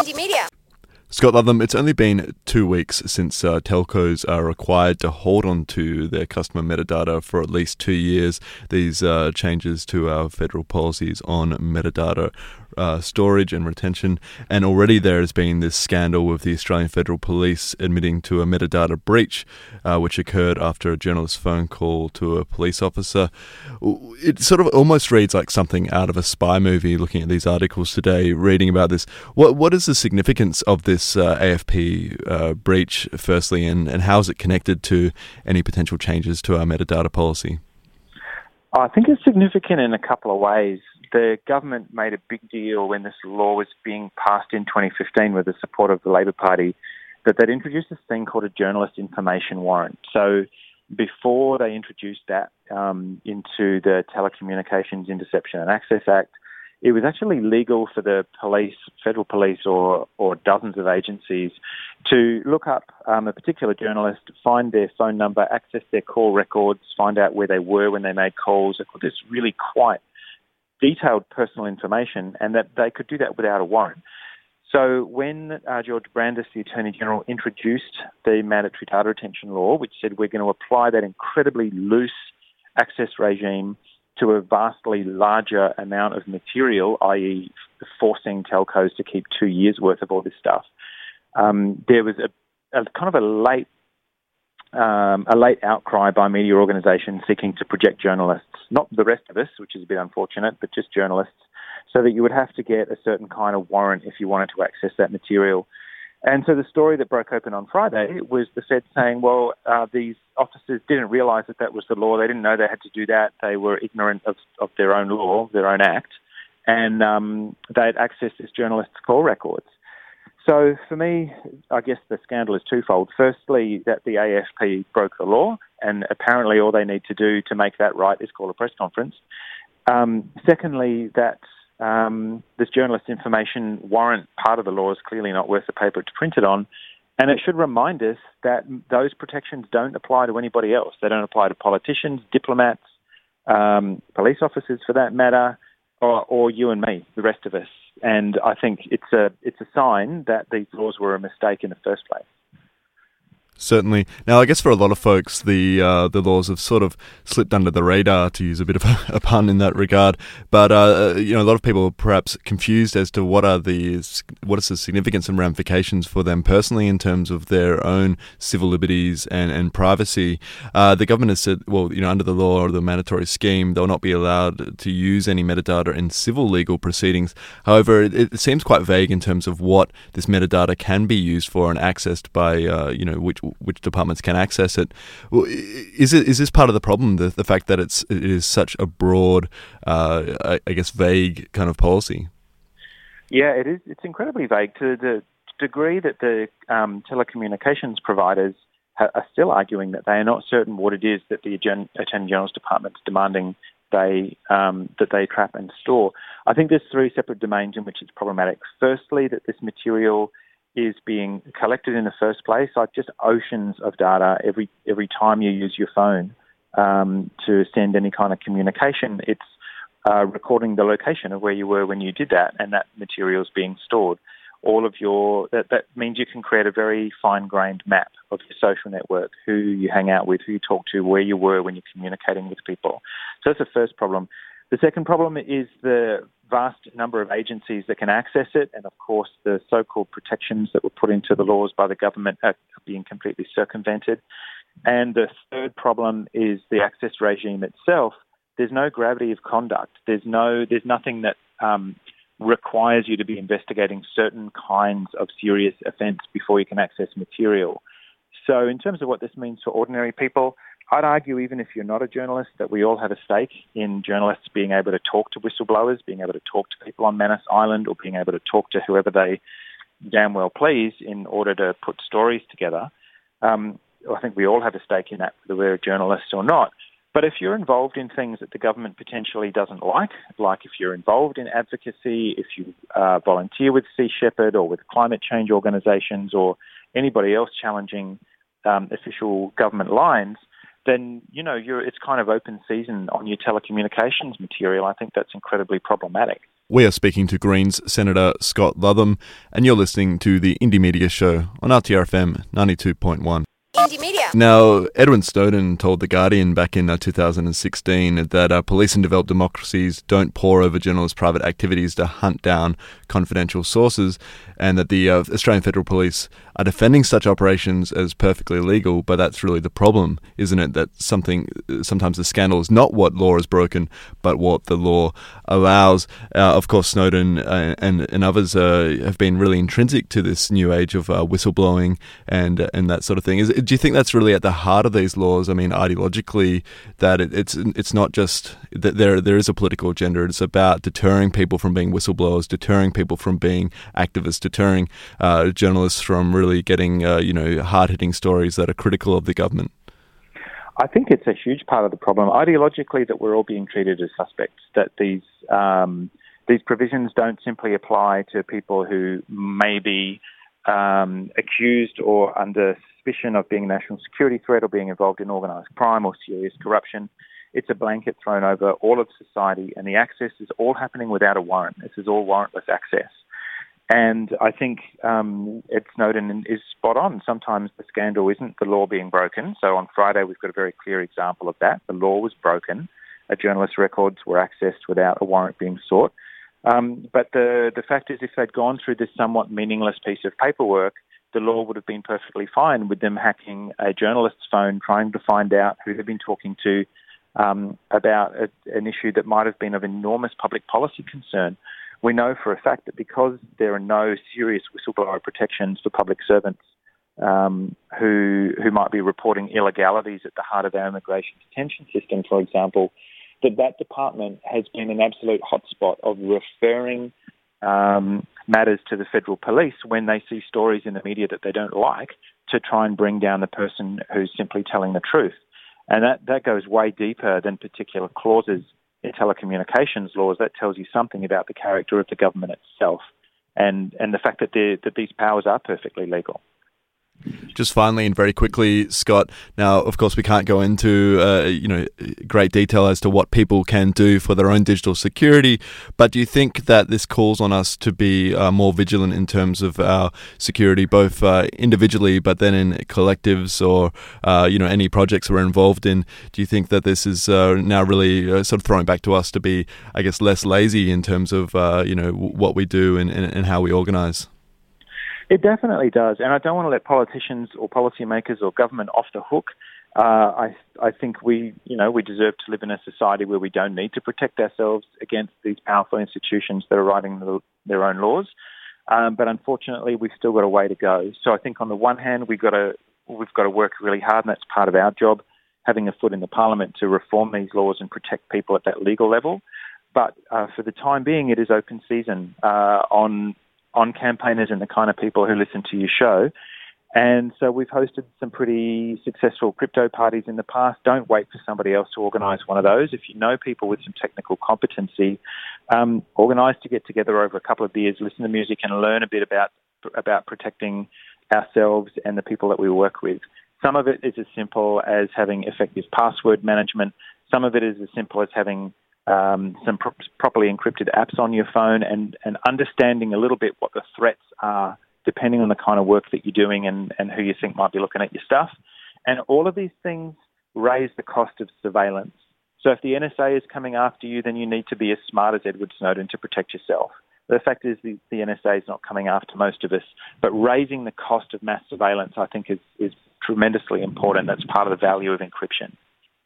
Media. Scott Ludlam, it's only been two weeks since uh, telcos are required to hold on to their customer metadata for at least two years. These uh, changes to our federal policies on metadata uh, storage and retention. And already there has been this scandal with the Australian Federal Police admitting to a metadata breach, uh, which occurred after a journalist's phone call to a police officer. It sort of almost reads like something out of a spy movie. Looking at these articles today, reading about this, what what is the significance of this uh, AFP uh, breach, firstly, and and how is it connected to any potential changes to our metadata policy? I think it's significant in a couple of ways the government made a big deal when this law was being passed in 2015 with the support of the Labor Party that they'd introduced this thing called a journalist information warrant. So before they introduced that um, into the Telecommunications Interception and Access Act, it was actually legal for the police, federal police, or, or dozens of agencies to look up um, a particular journalist, find their phone number, access their call records, find out where they were when they made calls. This really quite detailed personal information and that they could do that without a warrant. So when uh, George Brandis, the Attorney General, introduced the mandatory data retention law, which said we're going to apply that incredibly loose access regime to a vastly larger amount of material, i.e., forcing telcos to keep two years' worth of all this stuff, um, there was a, a, kind of a late um, a late outcry by media organisations seeking to project journalists, not the rest of us, which is a bit unfortunate, but just journalists, so that you would have to get a certain kind of warrant if you wanted to access that material. And so the story that broke open on Friday was the Fed saying, well, uh, these officers didn't realise that that was the law. They didn't know they had to do that. They were ignorant of, of their own law, their own act, and um, they'd accessed this journalist's call records. So for me, I guess the scandal is twofold. Firstly, that the AFP broke the law, and apparently all they need to do to make that right is call a press conference. Um, secondly, that um, this journalist information warrant part of the law is clearly not worth the paper it's printed on. And it should remind us that those protections don't apply to anybody else. They don't apply to politicians, diplomats, um, police officers for that matter, or, or you and me, the rest of us. And I think it's a it's a sign that these laws were a mistake in the first place. Certainly. Now, I guess for a lot of folks, the uh, the laws have sort of slipped under the radar, to use a bit of a, a pun in that regard. But uh, uh, you know, a lot of people are perhaps confused as to what are the what is the significance and ramifications for them personally in terms of their own civil liberties and and privacy. Uh, the government has said, well, you know, under the law or the mandatory scheme, they'll not be allowed to use any metadata in civil legal proceedings. However, it, it seems quite vague in terms of what this metadata can be used for and accessed by, uh, you know, which which departments can access it. Is it is this part of the problem? The, the fact that it's it is such a broad, uh, I, I, guess, vague kind of policy. Yeah, it is. It's incredibly vague to the degree that the um, telecommunications providers ha- are still arguing that they are not certain what it is that the Attorney General's Department is demanding they um, that they trap and store. I think there's three separate domains in which it's problematic. Firstly, that this material is being collected in the first place, like just oceans of data every every time you use your phone um, to send any kind of communication. It's uh, recording the location of where you were when you did that, and that material is being stored. All of your that, that means you can create a very fine-grained map of your social network, who you hang out with, who you talk to, where you were when you're communicating with people. So that's the first problem. The second problem is the vast number of agencies that can access it, and of course, the so called protections that were put into the laws by the government are being completely circumvented. And the third problem is the access regime itself. There's no gravity of conduct. There's no, there's nothing that um, requires you to be investigating certain kinds of serious offence before you can access material. So, in terms of what this means for ordinary people, I'd argue, even if you're not a journalist, that we all have a stake in journalists being able to talk to whistleblowers, being able to talk to people on Manus Island, or being able to talk to whoever they damn well please in order to put stories together. Um, I think we all have a stake in that, whether we're a journalist or not. But if you're involved in things that the government potentially doesn't like, like if you're involved in advocacy, if you uh, volunteer with Sea Shepherd or with climate change organisations or anybody else challenging um, official government lines, then you know it's kind of open season on your telecommunications material. I think that's incredibly problematic. We are speaking to Greens Senator Scott Ludlam, and you're listening to the Indie Media Show on RTRFM 92.1. Media. Now, Edward Snowden told The Guardian back in uh, 2016 that uh, police in developed democracies don't pore over journalists' private activities to hunt down confidential sources, and that the uh, Australian Federal Police are defending such operations as perfectly legal. But that's really the problem, isn't it? That something sometimes the scandal is not what law is broken, but what the law allows. Uh, of course, Snowden uh, and and others uh, have been really intrinsic to this new age of whistleblowing and and that sort of thing. Is do you think that's really at the heart of these laws? I mean, ideologically, that it, it's it's not just that there there is a political agenda. It's about deterring people from being whistleblowers, deterring people from being activists, deterring uh, journalists from really getting uh, you know hard hitting stories that are critical of the government. I think it's a huge part of the problem ideologically that we're all being treated as suspects. That these um, these provisions don't simply apply to people who may be um, accused or under suspicion of being a national security threat or being involved in organised crime or serious corruption. It's a blanket thrown over all of society, and the access is all happening without a warrant. This is all warrantless access. And I think um, Ed Snowden is spot on. Sometimes the scandal isn't the law being broken. So on Friday, we've got a very clear example of that. The law was broken. A journalist's records were accessed without a warrant being sought. Um, but the, the fact is, if they'd gone through this somewhat meaningless piece of paperwork, the law would have been perfectly fine with them hacking a journalist's phone, trying to find out who they've been talking to um, about a, an issue that might have been of enormous public policy concern. We know for a fact that because there are no serious whistleblower protections for public servants um, who who might be reporting illegalities at the heart of our immigration detention system, for example, that that department has been an absolute hotspot of referring um, matters to the federal police when they see stories in the media that they don't like to try and bring down the person who's simply telling the truth. And that, that goes way deeper than particular clauses in telecommunications laws. That tells you something about the character of the government itself and, and the fact that, that these powers are perfectly legal. Just finally and very quickly, Scott. Now, of course, we can't go into uh, you know great detail as to what people can do for their own digital security, but do you think that this calls on us to be uh, more vigilant in terms of our security, both uh, individually, but then in collectives or uh, you know any projects we're involved in? Do you think that this is uh, now really uh, sort of throwing back to us to be, I guess, less lazy in terms of you know what we do and, and, and how we organize? It definitely does, and I don't want to let politicians or policymakers or government off the hook. Uh, I I think we you know we deserve to live in a society where we don't need to protect ourselves against these powerful institutions that are writing the, their own laws. Um, but unfortunately, we've still got a way to go. So I think on the one hand, we've got to we've got to work really hard, and that's part of our job, having a foot in the parliament to reform these laws and protect people at that legal level. But uh, for the time being, it is open season uh, on on campaigners and the kind of people who listen to your show. And so we've hosted some pretty successful crypto parties in the past. Don't wait for somebody else to organise one of those. If you know people with some technical competency, um, organise to get together over a couple of beers, listen to music, and learn a bit about about protecting ourselves and the people that we work with. Some of it is as simple as having effective password management. Some of it is as simple as having um, some pro- properly encrypted apps on your phone and, and understanding a little bit what the threats are depending on the kind of work that you're doing and, and who you think might be looking at your stuff. And all of these things raise the cost of surveillance. So if the NSA is coming after you, then you need to be as smart as Edward Snowden to protect yourself. The fact is the, the NSA is not coming after most of us, but raising the cost of mass surveillance, I think, is, is tremendously important. That's part of the value of encryption.